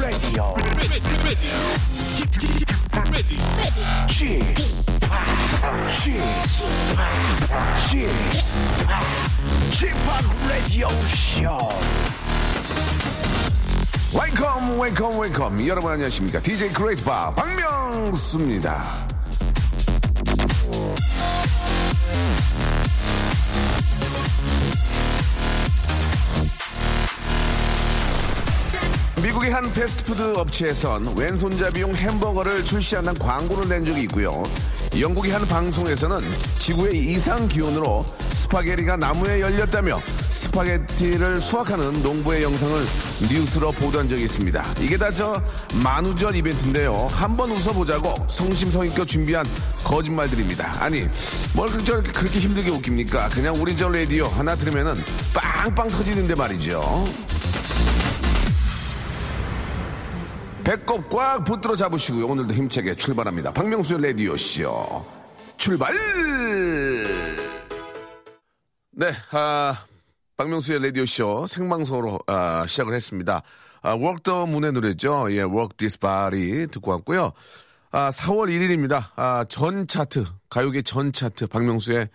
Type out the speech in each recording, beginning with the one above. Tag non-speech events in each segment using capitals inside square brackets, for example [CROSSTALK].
Radio. g g o p Radio Show. Welcome, welcome, welcome. 여러분 안녕하십니까? DJ Great Bar 박명수입니다. 한 패스트푸드 업체에선 왼손잡이용 햄버거를 출시한다는 광고를 낸 적이 있고요. 영국의 한 방송에서는 지구의 이상 기온으로 스파게티가 나무에 열렸다며 스파게티를 수확하는 농부의 영상을 뉴스로 보도한 적이 있습니다. 이게 다 저 만우절 이벤트인데요. 한번 웃어보자고 성심성의껏 준비한 거짓말들입니다. 아니, 뭘 그렇게, 그렇게 힘들게 웃깁니까? 그냥 우리 저 라디오 하나 들으면은 빵빵 터지는데 말이죠. 배꼽 꽉 붙들어 잡으시고요. 오늘도 힘차게 출발합니다. 박명수의 라디오쇼. 출발! 네, 아, 박명수의 라디오쇼 생방송으로 아, 시작을 했습니다. 아, Work the Moon의 노래죠. 예, Work This Body 듣고 왔고요. 아, 4월 1일입니다. 아, 전 차트, 가요계 전 차트, 박명수의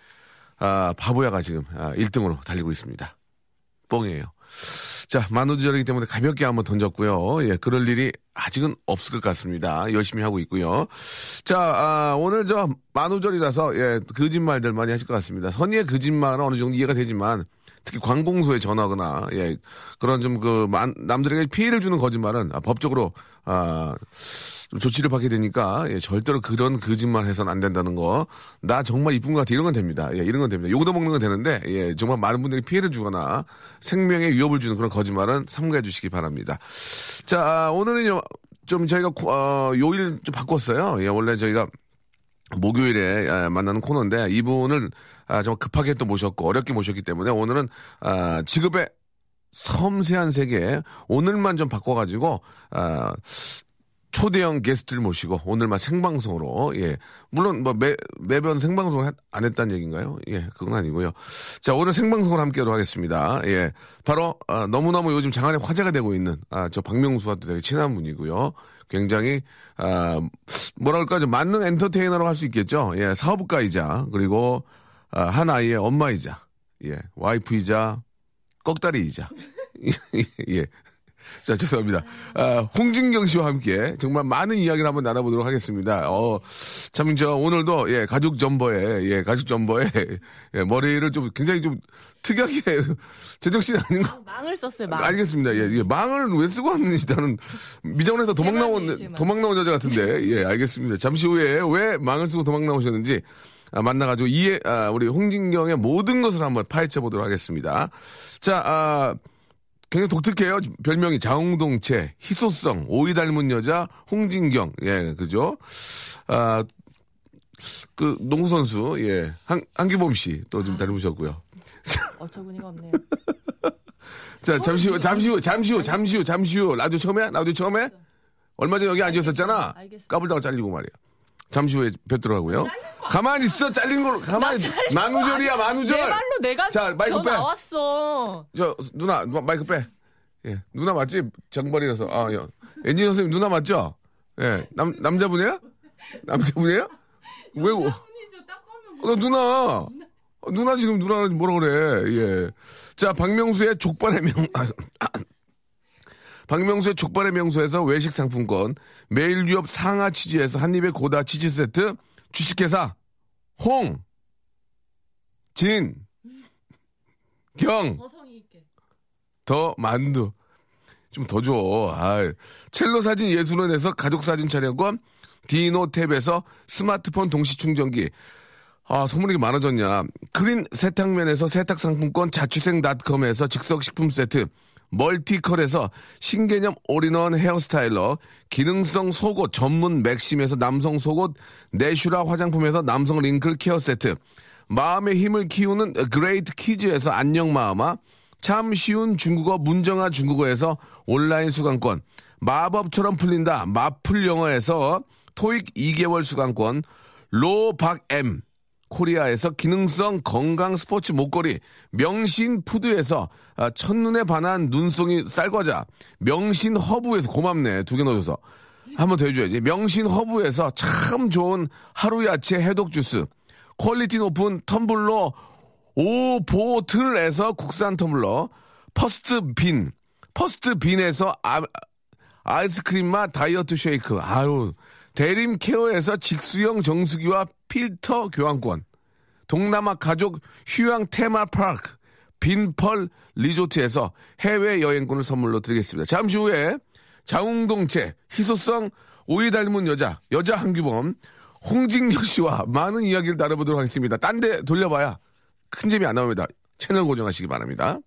아, 바보야가 지금 아, 1등으로 달리고 있습니다. 뻥이에요. 자, 만우절이기 때문에 가볍게 한번 던졌고요. 예, 그럴 일이 아직은 없을 것 같습니다. 열심히 하고 있고요. 자, 아, 오늘 저 만우절이라서 예, 거짓말들 많이 하실 것 같습니다. 선의의 거짓말은 어느 정도 이해가 되지만 특히 관공서에 전화하거나 예, 그런 좀 그 남들에게 피해를 주는 거짓말은 아, 법적으로 아, 좀 조치를 받게 되니까 예, 절대로 그런 거짓말 해서는 안 된다는 거. 나 정말 이쁜 것 같아 이런 건 됩니다. 예, 이런 건 됩니다. 요거도 먹는 건 되는데 예, 정말 많은 분들이 피해를 주거나 생명에 위협을 주는 그런 거짓말은 삼가해 주시기 바랍니다. 자, 아, 오늘은요 좀 저희가 어, 요일 좀 바꿨어요. 예, 원래 저희가 목요일에 아, 만나는 코너인데 이분을 아, 정말 급하게 또 모셨고 어렵게 모셨기 때문에 오늘은 아, 직업의 섬세한 세계 오늘만 좀 바꿔가지고 아, 초대형 게스트를 모시고 오늘만 생방송으로 예 물론 뭐 매 매번 생방송을 안 했다는 얘기인가요? 예 그건 아니고요. 자 오늘 생방송을 함께하도록 하겠습니다. 예 바로 아, 너무너무 요즘 장안에 화제가 되고 있는 아, 저 박명수와도 되게 친한 분이고요. 굉장히 아 뭐랄까 좀 맞는 엔터테이너라고 할수 있겠죠. 예 사업가이자 그리고 아, 한 아이의 엄마이자 예 와이프이자 꺽다리이자 [LAUGHS] 예 자, 죄송합니다. 아, 홍진경 씨와 함께 정말 많은 이야기를 한번 나눠보도록 하겠습니다. 어, 참, 저, 오늘도, 예, 가죽 점퍼에, 예, 가죽 점퍼에, 예, 머리를 좀 굉장히 좀 특이하게, [LAUGHS] 제정신 아닌 거. 망을 썼어요, 망. 알겠습니다. 예, 예, 망을 왜 쓰고 왔는지 나는 미장원에서 도망 나온, 제 도망 나온 여자 같은데, [LAUGHS] 예, 알겠습니다. 잠시 후에 왜 망을 쓰고 도망 나오셨는지, 아, 만나가지고 이해, 아, 우리 홍진경의 모든 것을 한번 파헤쳐 보도록 하겠습니다. 자, 아, 굉장히 독특해요. 별명이 자웅동체, 희소성, 오이 닮은 여자, 홍진경. 예, 그죠? 아, 그, 농구선수, 예. 한, 한기범 씨 또 좀 닮으셨고요. [LAUGHS] 어처구니가 없네요. 자, 잠시 후, 잠시 후, 잠시 후, 잠시 후, 잠시 후. 라디오 처음에? 라디오 처음에? 얼마 전에 여기 앉았었잖아? 알겠어. 까불다가 잘리고 말이야. 잠시 후에 뵙도록 하고요. 가만히 있어, 잘린 걸, 가만히. 나 만우절이야, 내 만우절. 말로 내가 자, 마이크 겨 빼. 나왔어. 저 누나 마이크 빼. 예, 누나 맞지? 정발이라서 아, 예. 엔지니어 선생님 누나 맞죠? 예, 남 남자분이에요? 남자분이에요? 왜? 어, 어, 누나. 어, 누나 지금 누나 뭐라 그래? 예. 자, 박명수의 족발의 명. 아, 아. 박명수의 족발의 명수에서 외식 상품권, 매일 유업 상하 치즈에서 한입의 고다 치즈 세트, 주식회사 홍, 진, 경. 더 만두. 좀 더 줘. 아, 첼로 사진 예술원에서 가족 사진 촬영권, 디노탭에서 스마트폰 동시 충전기. 아, 선물이 많아졌냐. 크린 세탁면에서 세탁 상품권, 자취생닷컴에서 즉석 식품 세트, 멀티컬에서 신개념 all-in-one hair styler, 기능성 속옷 전문 맥심에서 남성 속옷, 내슈라 화장품에서 남성 wrinkle care 세트, 마음의 힘을 키우는 그레이트 키즈에서 안녕 마음아, 참 쉬운 중국어 문정아 중국어에서 온라인 수강권, 마법처럼 풀린다 마풀 영어에서 토익 2개월 수강권, 로박엠 코리아에서 기능성 건강 스포츠 목걸이, 명신 푸드에서 아, 첫눈에 반한 눈송이 쌀과자, 명신 허브에서 고맙네 두 개 넣어줘서 한 번 더 해줘야지. 명신 허브에서 참 좋은 하루 야채 해독 주스, quality 높은 텀블러 오보틀에서 국산 텀블러, 퍼스트 빈, 퍼스트 빈에서 아, 아이스크림 맛 다이어트 쉐이크. 아유, 대림 케어에서 직수형 정수기와 필터 교환권. 동남아 가족 휴양 테마파크 빈펄 리조트에서 해외 여행권을 선물로 드리겠습니다. 잠시 후에 장웅동체 희소성 오이 닮은 여자 여자 한규범 홍진경 씨와 많은 이야기를 나눠보도록 하겠습니다. 딴 데 돌려봐야 큰 재미 안 나옵니다. 채널 고정하시기 바랍니다.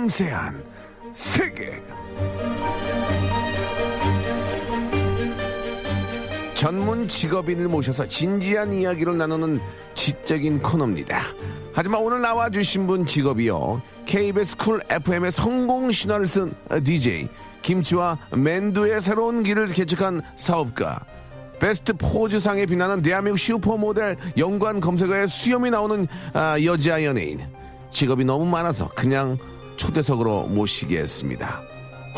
섬세한 세계. 전문 직업인을 모셔서 진지한 이야기를 나누는 지적인 코너입니다. 하지만 오늘 나와주신 분 직업이요. KBS 쿨 FM의 성공 신화를 쓴 DJ, 김치와 맨두의 새로운 길을 개척한 사업가, 베스트 포즈상에 빛나는 대한민국 슈퍼모델 연관 검색어에 수염이 나오는 아, 여자 연예인. 직업이 너무 많아서 그냥 초대석으로 모시겠습니다.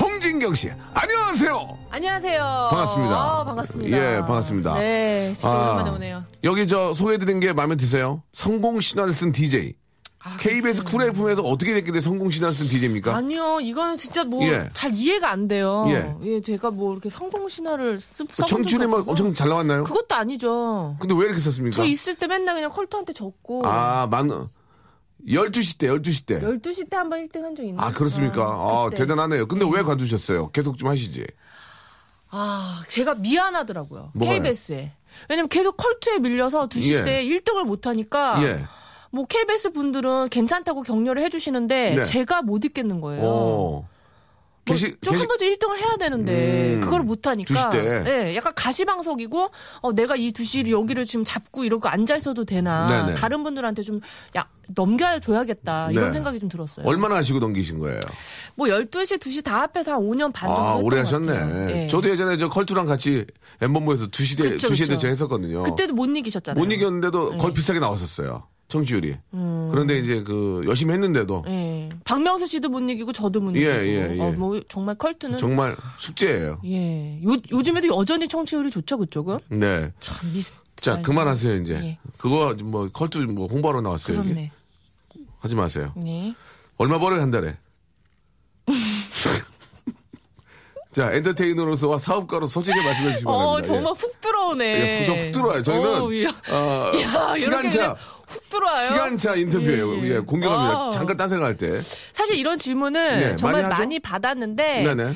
홍진경 씨, 안녕하세요. 안녕하세요. 반갑습니다. 아, 반갑습니다. 예, 반갑습니다. 네, 진짜 아, 오랜만에 오네요. 여기 저 소개해드린 게 마음에 드세요? 성공 신화를 쓴 DJ. 아, KBS 쿨 FM에서 어떻게 됐길래 성공 신화를 쓴 DJ입니까? 아니요, 이거는 진짜 뭐잘 예. 이해가 안 돼요. 예. 예. 제가 뭐 이렇게 성공 신화를 써본 청춘에 막. 엄청 잘 나왔나요? 그것도 아니죠. 근데 왜 이렇게 썼습니까? 저 있을 때 맨날 그냥 컬트한테 적고 아, 만, 12시 때, 12시 때. 12시 때 한 번 1등 한 적 있는데. 아, 그렇습니까? 아, 그때. 대단하네요. 근데 왜 관두셨어요? 계속 좀 하시지. 아, 제가 미안하더라고요. 뭐가요? KBS에. 왜냐면 계속 컬투에 밀려서 2시 예. 때 1등을 못 하니까 예. 뭐 KBS 분들은 괜찮다고 격려를 해주시는데 네. 제가 못 있겠는 거예요. 어. 게시, 좀 게시, 한 번쯤 1등을 해야 되는데 음, 그걸 못 하니까 2시 때. 예, 약간 가시방석이고 어, 내가 이 2시 여기를 지금 잡고 이러고 앉아 있어도 되나 네네. 다른 분들한테 좀 야, 넘겨줘야겠다 이런 네. 생각이 좀 들었어요. 얼마나 하시고 넘기신 거예요? 뭐 12시, 2시 다 합해서 한 5년 반 정도 아, 오래 것 하셨네. 예. 저도 예전에 저 컬투랑 같이 엠본부에서 2시 대, 그쵸, 2시에 그쵸. 대체 했었거든요. 그때도 못 이기셨잖아요. 못 이겼는데도 거의 비슷하게 나왔었어요. 청취율이. 그런데 이제 그 열심히 했는데도 예. 박명수 씨도 못 이기고 저도 못 예, 이기고. 예, 예. 어, 뭐 정말 컬투는 정말 숙제예요. 예. 요, 요즘에도 여전히 청취율이 좋죠, 그쪽은? 네. 참 미스. 자, 아이고. 그만하세요, 이제. 예. 그거 뭐 컬투 뭐 홍보하러 나왔어요. 그렇네. 하지 마세요. 네. 얼마 벌어요, 한 달에? [LAUGHS] 자, 엔터테이너로서 사업가로 솔직히 말씀해 바랍니다. 어, 정말 훅 들어오네. 예, 훅- 훅 들어와요. 저희는, 어, 야. 어, 야, 시간차, 훅 들어와요. 시간차 인터뷰예요. 예, 예. 예, 공개합니다. 아. 잠깐 딴 생각할 때. 사실 이런 질문을 네, 정말 많이 많이? 받았는데 네네.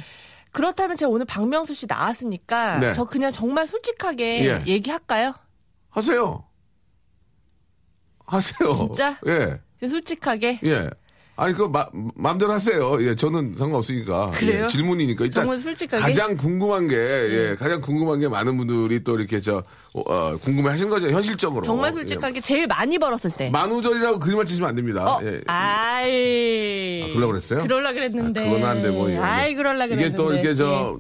그렇다면 제가 오늘 박명수 씨 나왔으니까 네. 저 그냥 정말 솔직하게 예. 얘기할까요? 하세요. 하세요. 진짜? 예, 솔직하게 예. 아니, 그, 마, 마음대로 하세요. 예, 저는 상관없으니까. 그래요? 예, 질문이니까. 일단. 정말 솔직하게? 가장 궁금한 게, 예, 가장 궁금한 게 많은 분들이 또 이렇게 저, 어, 어, 궁금해 하시는 거죠. 현실적으로. 정말 솔직하게 제일 많이 벌었을 때. 예. 만우절이라고 그림을 치시면 안 됩니다. 어, 예. 아이. 아, 그러려고 그랬어요? 그러려 그랬는데. 아, 그건 안 돼, 뭐. 예. 아이, 그러려 그랬는데. 이게 또 이렇게 저,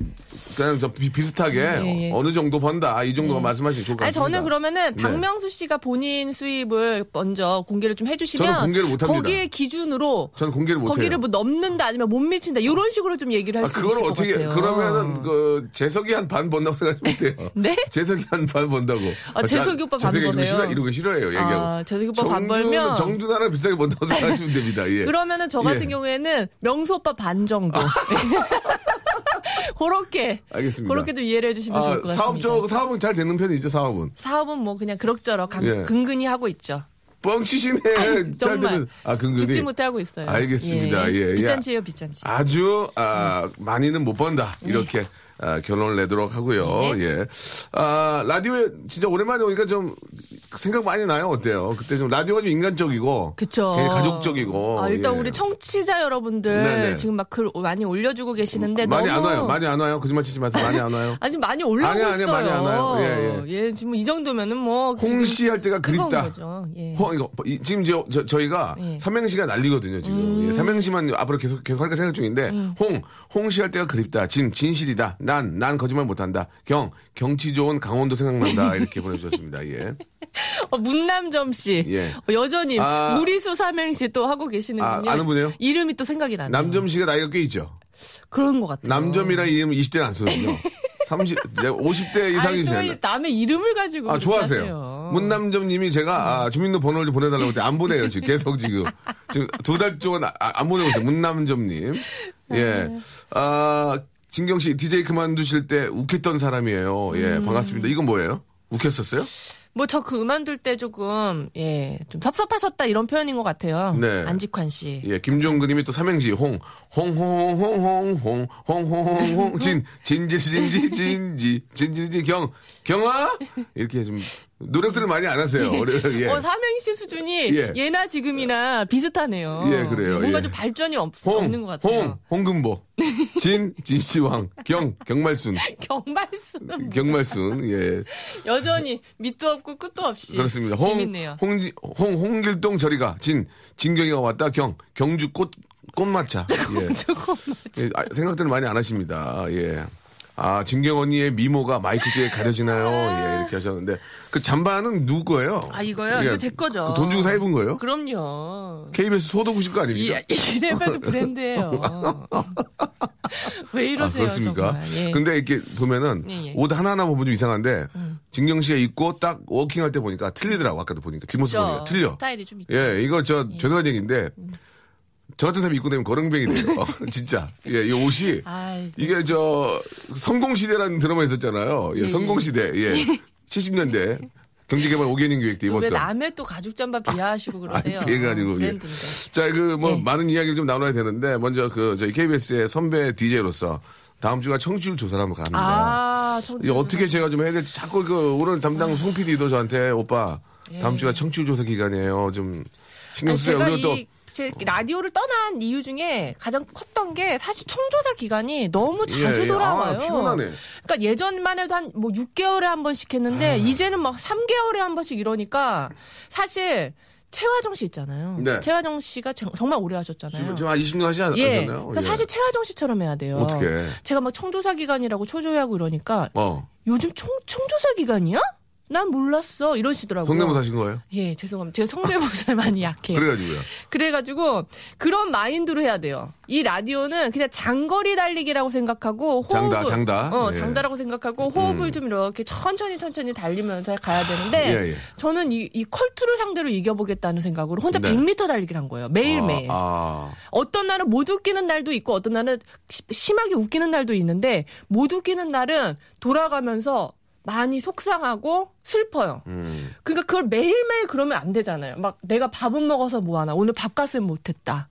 그냥 저 비, 비슷하게 예, 예. 어느 정도 번다. 이 정도만 말씀하시면 좋을 것 같습니다. 저는 그러면은 네. 박명수 씨가 본인 수입을 먼저 공개를 좀 해주시면 저는 공개를 못 합니다. 거기에 기준으로 저는 공개를 못 거기를 해요. 뭐 넘는다 아니면 못 미친다 이런 식으로 좀 얘기를 아, 할수 그걸 있을 것 어떻게, 같아요. 그러면은, 그, 재석이 한 반 번다고 생각하시면 돼요. [LAUGHS] 네? 재석이 한 반 번다 고. 아, 재석이 오빠 반 버네요? 싫어, 이런 거 싫어해요, 얘기하고. 아, 재석이 오빠 반 벌면? 정준하랑 비슷하게 번다고 생각하시면 됩니다, 예. 그러면은 저 같은 예. 경우에는 명수 오빠 반 정도. [LAUGHS] 그렇게 알겠습니다. 그렇게 좀 이해를 해주시면 좋을 아, 것 같습니다. 사업적, 사업은 잘 되는 편이죠, 사업은. 사업은 뭐 그냥 그럭저럭 강- 예. 근근히 하고 있죠. 뻥치시네. 잘 정말. 아, 근근히. 죽지 못해 하고 있어요. 알겠습니다. 예, 예. 빚잔치예요, 빚잔치. 아주 아, 많이는 못 번다 이렇게 아, 결론을 내도록 하고요. 네. 예. 아 라디오에 진짜 오랜만에 오니까 좀 생각 많이 나요. 어때요? 그때 좀 라디오가 좀 인간적이고. 그쵸. 가족적이고. 아, 일단 예. 우리 청취자 여러분들 네네. 지금 막 글 많이 올려주고 계시는데 많이 너무 안 와요. 많이 안 와요. 거짓말 치지 마세요. 많이 안 와요. [LAUGHS] 아니 많이 올라오고 아니요, 아니요, 있어요. 많이 안 와요. 예, 예, 지금 이 정도면은 뭐 홍씨 할 때가 그립다. 거죠. 예. 홍, 이거, 이- 지금 저, 저, 저 희가 예. 삼행시가 난리거든요, 지금. 음. 예, 삼행시만 앞으로 계속, 계속 할까 생각 중인데, 홍, 홍씨 할 때가 그립다. 진, 진실이다. 난, 난 거짓말 못한다. 경, 경치 좋은 강원도 생각난다. 이렇게 보내주셨습니다, 예. [LAUGHS] 어, 문남점 씨, 예. 어, 여전히 아. 무리수 삼행시 또 하고 계시는군요. 아, 아는 분이에요? 이름이 또 생각이 나네요. 남점 씨가 나이가 꽤 있죠? 그런 것 같아요. 남점이라는 이름 20대는 안 쓰거든요. [LAUGHS] 30, 이제 50대 아니, 또 이상이시잖아요. 이 남의 이름을 가지고 아, 좋아하세요. 하세요. 문남점님이 제가 아, 주민등록번호를 좀 보내달라고 했는데 안 보내요, 지금. 계속 지금. 지금 두 달 동안 아, 안 보내고 있어요. 문남점님. 예. 아, 진경 씨 DJ 그만두실 때 웃겼던 사람이에요. 예, 음. 반갑습니다. 이건 뭐예요? 웃겼었어요? 뭐 저 그만둘 때 조금 예 좀 섭섭하셨다 이런 표현인 것 같아요. 네. 안직환 씨. 예, 김종근님이 또 삼행시 홍 홍홍홍홍홍 홍홍홍 진 진지 진지 진지 진지 경 경아 이렇게 좀 노력들을 많이 안 하세요. 어려- 예. 어 삼행시 수준이 예. 예. 나 지금이나 비슷하네요. 예, 그래요. 뭔가 예. 좀 발전이 없, 홍, 없는 것 같아요. 홍, 홍금보, 진, 진시황, 경, 경말순, [LAUGHS] 경말순 경말순, 예, 여전히 밑도 없고 끝도 없이 그렇습니다. 홍, 재밌네요. 홍, 홍, 홍길동 저리가, 진, 진경이가 왔다, 경, 경주 꽃, 꽃마차. [LAUGHS] 예. 예, 아, 생각들을 많이 안 하십니다. 예. 아, 진경 언니의 미모가 마이크 뒤에 가려지나요? [LAUGHS] 예, 이렇게 하셨는데. 그 잠바는 누구 거예요? 아 이거요? 예, 이거 제 거죠. 그 돈 주고 사 입은 거예요? 그럼요. KBS 소도구실 거이 아닙니까? 이래봬도 브랜드예요. [LAUGHS] 왜 이러세요? 아, 그렇습니까? 정말. 예. 근데 이렇게 보면은 예, 예. 옷 하나하나 보면 좀 이상한데 진경 씨가 입고 딱 워킹할 때 보니까 틀리더라고. 아까도 보니까 뒷모습 그죠? 보니까 틀려. 스타일이 좀 있죠. 예, 이거 저 죄송한 얘기인데 저 같은 사람이 입고 다니면 거렁뱅이 돼요. [LAUGHS] 진짜. 예, 이 옷이 아이, 이게 저 성공시대라는 드라마 있었잖아요. 예, 예, 성공시대. 예. 70년대 경제개발 5개년 기획 때또왜 입었던. 남의 또 가죽 잠바 비하하시고 그러세요? 아니, 그래가지고, 예. 자, 그, 뭐, 예. 많은 이야기를 좀 나눠야 되는데, 먼저 그, 저희 KBS의 선배 DJ로서 다음 주가 청취율 조사를 한번 갑니다. 아, 청취자 어떻게 제가 좀 해야 될지 자꾸 그, 오늘 담당 송 PD도 저한테, 오빠, 다음 예. 주가 청취율 조사 기간이에요. 좀 신경 쓰세요. 그리고 또, 이 제 라디오를 떠난 이유 중에 가장 컸던 게 사실 청조사 기간이 너무 자주 예, 예. 돌아와요. 아, 피곤하네. 그러니까 예전만 해도 한 뭐 6개월에 한 번씩 했는데 아. 이제는 막 3개월에 한 번씩 이러니까 사실 최화정 씨 있잖아요. 네. 최화정 씨가 정- 정말 오래 하셨잖아요. 지금, 지금 한 20년 하지 않, 예. 않았나요? 그러니까 사실 최화정 씨처럼 해야 돼요. 어떻게? 제가 막 청조사 기간이라고 초조해하고 이러니까 어. 요즘 청, 청조사 기간이야? 난 몰랐어. 이러시더라고요. 성대모사 하신 거예요? 예, 죄송합니다. 제가 성대모사 [LAUGHS] 많이 약해요. 그래가지고요. 그래가지고 그런 마인드로 해야 돼요. 이 라디오는 그냥 장거리 달리기라고 생각하고 호흡을 장다, 장다. 어, 예. 장다라고 생각하고 호흡을 음. 좀 이렇게 천천히 천천히 달리면서 가야 되는데 예, 예. 저는 이, 이 컬투를 상대로 이겨보겠다는 생각으로 혼자 네. 100m 달리기를 한 거예요. 매일 매일. 아, 아. 어떤 날은 못 웃기는 날도 있고 어떤 날은 시- 심하게 웃기는 날도 있는데 못 웃기는 날은 돌아가면서 많이 속상하고 슬퍼요. 음. 그러니까 그걸 매일매일 그러면 안 되잖아요. 막 내가 밥은 먹어서 뭐하나 오늘 밥값은 못했다.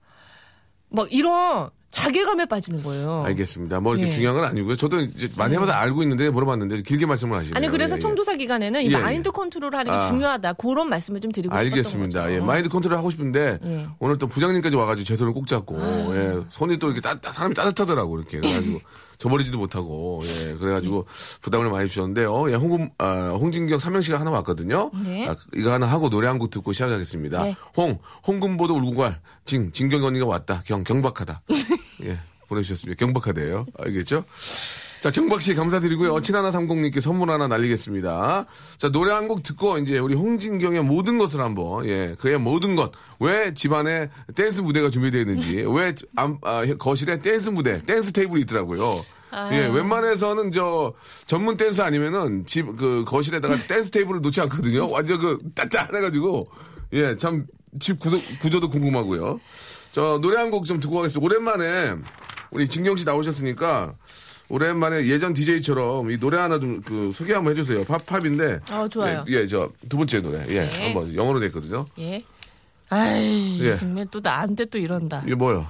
막 이런 자괴감에 빠지는 거예요. 알겠습니다. 뭐 이렇게 예. 중요한 건 아니고요. 저도 이제 많이 해봐서 알고 있는데 물어봤는데 길게 말씀을 하시네요. 아니 그래서 예, 예. 청조사 기간에는 이 예, 예. 마인드 컨트롤을 하는 게 아. 중요하다. 그런 말씀을 좀 드리고 알겠습니다. 예, 마인드 컨트롤 하고 싶은데 예. 오늘 또 부장님까지 와가지고 제 손을 꼭 잡고 예, 손이 또 이렇게 따, 따- 사람이 따뜻하더라고 이렇게 그래가지고 [LAUGHS] 저버리지도 못하고 예, 그래가지고 부담을 많이 주셨는데요. 예, 홍금 아, 홍진경 삼행시가 하나 왔거든요. 네. 아, 이거 하나 하고 노래 한 곡 듣고 시작하겠습니다. 네. 홍 홍금보도 울고갈 진 진경 언니가 왔다 경 경박하다 [LAUGHS] 예 보내주셨습니다. 경박하대요. 알겠죠? 자, 경박 씨 감사드리고요. 친하나 삼공님께 선물 하나 날리겠습니다. 자, 노래 한 곡 듣고 이제 우리 홍진경의 모든 것을 한번, 예, 그의 모든 것. 왜 집안에 댄스 무대가 준비되어 있는지, 왜 암- 아, 거실에 댄스 무대, 댄스 테이블이 있더라고요. 예, 웬만해서는 저 전문 댄스 아니면은 집 그 거실에다가 댄스 테이블을 놓지 않거든요. 완전 그 따따해가지고 예, 참 집 구조, 구조도 궁금하고요. 저 노래 한 곡 좀 듣고 가겠습니다. 오랜만에 우리 진경 씨 나오셨으니까 오랜만에 예전 DJ처럼 이 노래 하나 좀 그 소개 한번 해주세요. 팝 팝인데. 어, 좋아요. 예, 예, 저 두 번째 노래. 예, 네. 한번 영어로 돼 있거든요. 예. 아이, 예. 정말 또 나한테 또 이런다. 이게 뭐요?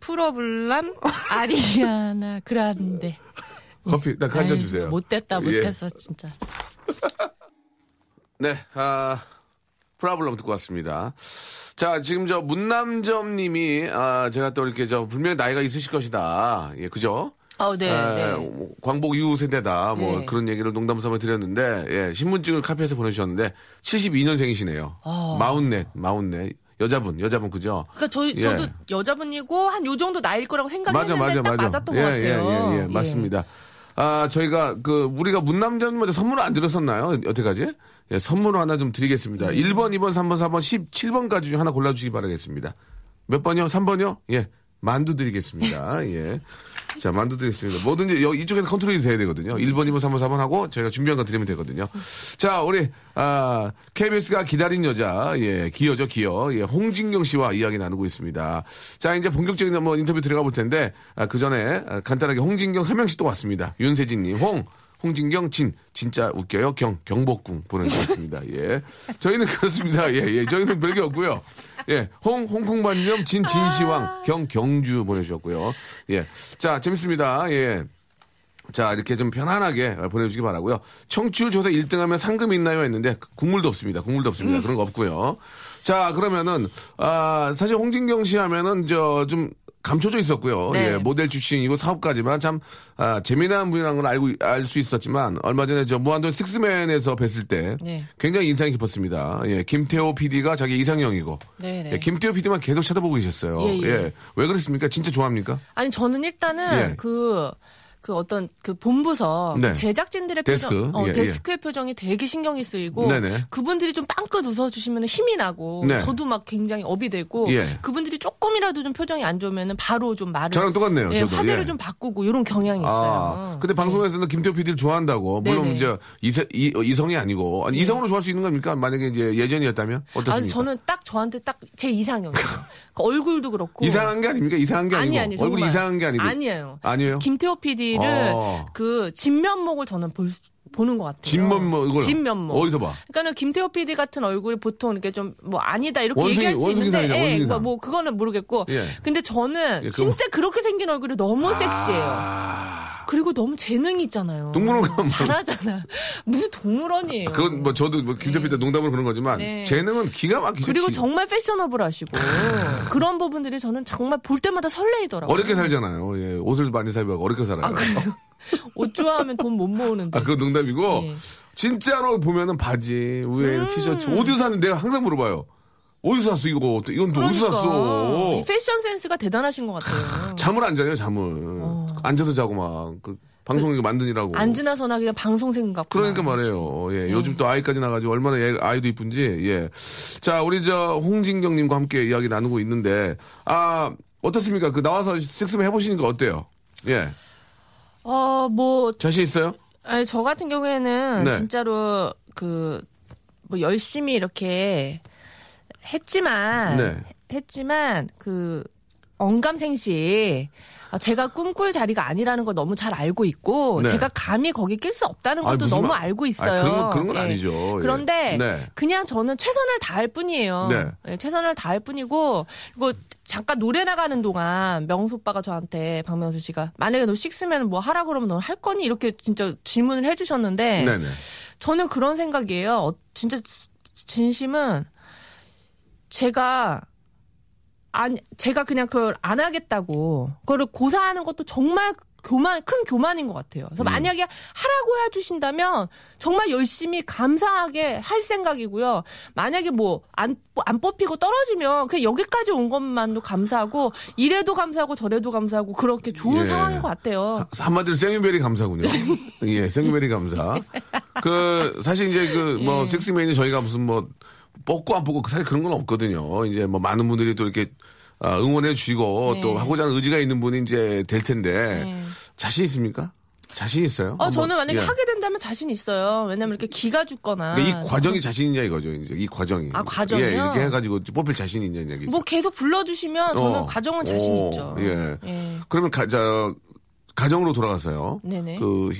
프로블람 아리아나 그란데. [LAUGHS] 커피 딱한잔 아이, 주세요. 못됐다, 예. 못했어, 진짜. [LAUGHS] 네, 아, 프라블럼 듣고 왔습니다. 자, 지금 저 문남점 님이, 아, 제가 또 이렇게 저 분명히 나이가 있으실 것이다. 예, 그죠? 어, 네, 아, 네. 뭐 광복 이후 세대다. 뭐 네. 그런 얘기를 농담 삼아 드렸는데, 예, 신분증을 카피해서 보내주셨는데, 72년생이시네요. 어. 마흔넷, 마흔넷. 여자분, 여자분, 그죠? 그러니까 저희 예. 저도 여자분이고 한 요 정도 나이일 거라고 맞아, 생각했는데 맞아, 딱 맞아. 맞았던 예, 것 같아요. 예, 예, 예, 맞습니다. 아, 저희가 그, 우리가 문남전님한테 선물을 안 드렸었나요? 여태까지? 예, 선물을 하나 좀 드리겠습니다. 음. 1번, 2번, 3번, 4번, 17번까지 중 하나 골라주시기 바라겠습니다. 몇 번이요? 3번이요? 예. 만두 드리겠습니다. 예. 자, 만두 드리겠습니다. 뭐든지 여, 이쪽에서 컨트롤이 돼야 되거든요. 1번, 2번, 3번, 4번 하고 저희가 준비한 거 드리면 되거든요. 자, 우리, 아, KBS가 기다린 여자, 예, 기여죠, 기여. 예, 홍진경 씨와 이야기 나누고 있습니다. 자, 이제 본격적인 한번 인터뷰 들어가 볼 텐데, 아, 그 전에 아, 간단하게 홍진경 한 명씩 또 왔습니다. 윤세진님, 홍. 홍진경 진 진짜 웃겨요 경 경복궁 보내주셨습니다. 예, 저희는 그렇습니다. 예, 예, 저희는 별게 없고요. 예, 홍 홍콩반점 진 진시황 경 경주 보내주셨고요. 예, 자 재밌습니다. 예. 자, 이렇게 좀 편안하게 보내주시기 바라고요 청취율 조사 1등 하면 상금 있나요? 했는데, 국물도 없습니다. 국물도 없습니다. 그런 거 없고요 자, 그러면은, 아, 사실 홍진경 씨 하면은, 저, 좀, 감춰져 있었고요. 네. 예, 모델 출신이고 사업가지만 참, 아, 재미난 분이라는 걸 알고, 알 수 있었지만, 얼마 전에 저 무한도전 식스맨에서 뵀을 때, 네. 굉장히 인상이 깊었습니다. 예, 김태호 PD가 자기 이상형이고, 네, 네. 예, 김태호 PD만 계속 쳐다보고 계셨어요. 예, 예. 왜 그랬습니까? 진짜 좋아합니까? 아니 저는 일단은 예. 그. 그 어떤 그 본부서 네. 그 제작진들의 데스크. 표정, 어, 예, 예. 데스크의 표정이 되게 신경이 쓰이고 네네. 그분들이 좀 빵긋 웃어주시면 힘이 나고 네. 저도 막 굉장히 업이 되고 예. 그분들이 조금이라도 좀 표정이 안 좋으면 바로 좀 말을 저랑 똑같네요, 예, 저도. 화제를 예. 좀 바꾸고 이런 경향이 있어요. 아, 근데 방송에서는 김태호 PD를 좋아한다고. 물론 네네. 이제 이세, 이, 어, 이성이 아니고 아니, 이성으로 좋아할 수 있는 겁니까? 만약에 이제 예전이었다면 어떻습니까? 아니 저는 딱 저한테 딱 제 이상형이에요. [LAUGHS] 그 얼굴도 그렇고 이상한 게 아닙니까? 이상한 게 아니고 아니 아니 얼굴이 정말. 이상한 게 아니고 아니에요. 아니에요? 김태호 PD 를 어. 그 진면목을 저는 볼, 수- 보는 것 같아요. 진면목 이걸 진면목. 어디서 봐? 그러니까는 김태호 PD 같은 얼굴이 보통 이렇게 좀 뭐 아니다 이렇게 원숭이- 얘기할 수 있는데, 예, 뭐, 상. 뭐 그거는 모르겠고, 예. 근데 저는 예, 진짜 그렇게 생긴 얼굴이 너무 섹시해요. 아, 그리고 너무 재능이 있잖아요. 동물원 가면 뭐- 잘하잖아. [LAUGHS] 무슨 동물원이에요. 그건 뭐 저도 뭐 김태호 PD 농담으로 그런 거지만 네. 재능은 기가 막히죠. 그리고 기- 정말 패셔너블하시고 그런 부분들이 저는 정말 볼 때마다 설레이더라고요. 어렵게 살잖아요. 예, 옷을 많이 사입고 어렵게 살아요. 아? 옷 좋아하면 돈 못 모으는데. 아, 그건 농담이고, 예. 진짜로 보면은 바지, 위에 음. 티셔츠, 어디서 샀는데 내가 항상 물어봐요. 어디서 샀어, 이거? 이건 또 어디서 그러니까 샀어? 이 패션 센스가 대단하신 것 같아요. 잠을 안 자요, 잠을. 앉아서 자고 막, 그, 방송 이거 만드느라고. 안 지나 서나 그냥 방송생 같고. 그러니까 말이에요. 예, 네. 요즘 또 아이까지 나가지고 얼마나 얘 아이도 이쁜지, 예. 자, 우리 저, 홍진경님과 함께 이야기 나누고 있는데, 아, 어떻습니까? 그, 나와서 섹스맨 해보시니까 어때요? 예. 어, 뭐, 자신 있어요? 아니, 저 같은 경우에는 네. 진짜로 그, 뭐 열심히 이렇게 했지만, 네. 했지만, 그, 언감생시, 아, 제가 꿈꿀 자리가 아니라는 걸 너무 잘 알고 있고, 네. 제가 감히 거기 낄 수 없다는 아니, 것도 무슨 너무 말- 알고 아니, 있어요. 그런 건- 그런 건 예. 아니죠. 예. 그런데, 네. 그냥 저는 최선을 다할 뿐이에요. 네. 예, 최선을 다할 뿐이고, 이거 잠깐 노래 나가는 동안 명수 오빠가 저한테 박명수 씨가 만약에 너 식스면 뭐 하라 그러면 너할 거니? 이렇게 진짜 질문을 해주셨는데. 저는 그런 생각이에요. 어, 진짜 진심은 제가 안 제가 그냥 그걸 안 하겠다고 그거를 고사하는 것도 정말 교만 큰 교만인 것 같아요. 음. 그래서 만약에 하라고 해주신다면 정말 열심히 감사하게 할 생각이고요. 만약에 뭐안안 뽑히고 떨어지면 그냥 여기까지 온 것만도 감사하고 이래도 감사하고 저래도 감사하고 그렇게 좋은 예. 상황인 것 같아요. 한마디로 생유베리 감사군요. [LAUGHS] 예, 생유베리 감사. 그, 사실 이제 그, 예. 뭐, 섹스맨이 저희가 무슨 뭐, 뽑고 안 뽑고 사실 그런 건 없거든요. 이제 뭐, 많은 분들이 또 이렇게 아, 응원해 주시고 네. 또 하고자 하는 의지가 있는 분이 이제 될 텐데 네. 자신 있습니까? 자신 있어요? 어, 저는 만약에 예. 하게 된다면 자신 있어요. 왜냐면 이렇게 기가 죽거나. 이 과정이 자신 있냐 이거죠. 이제 이 과정이. 아, 과정이요? 예, 이렇게 해가지고 뽑힐 자신 있냐 이야기. 뭐 계속 불러주시면 저는 어. 과정은 자신 오, 있죠. 예. 예. 그러면 가, 저, 가정으로 돌아갔어요. 네네. 그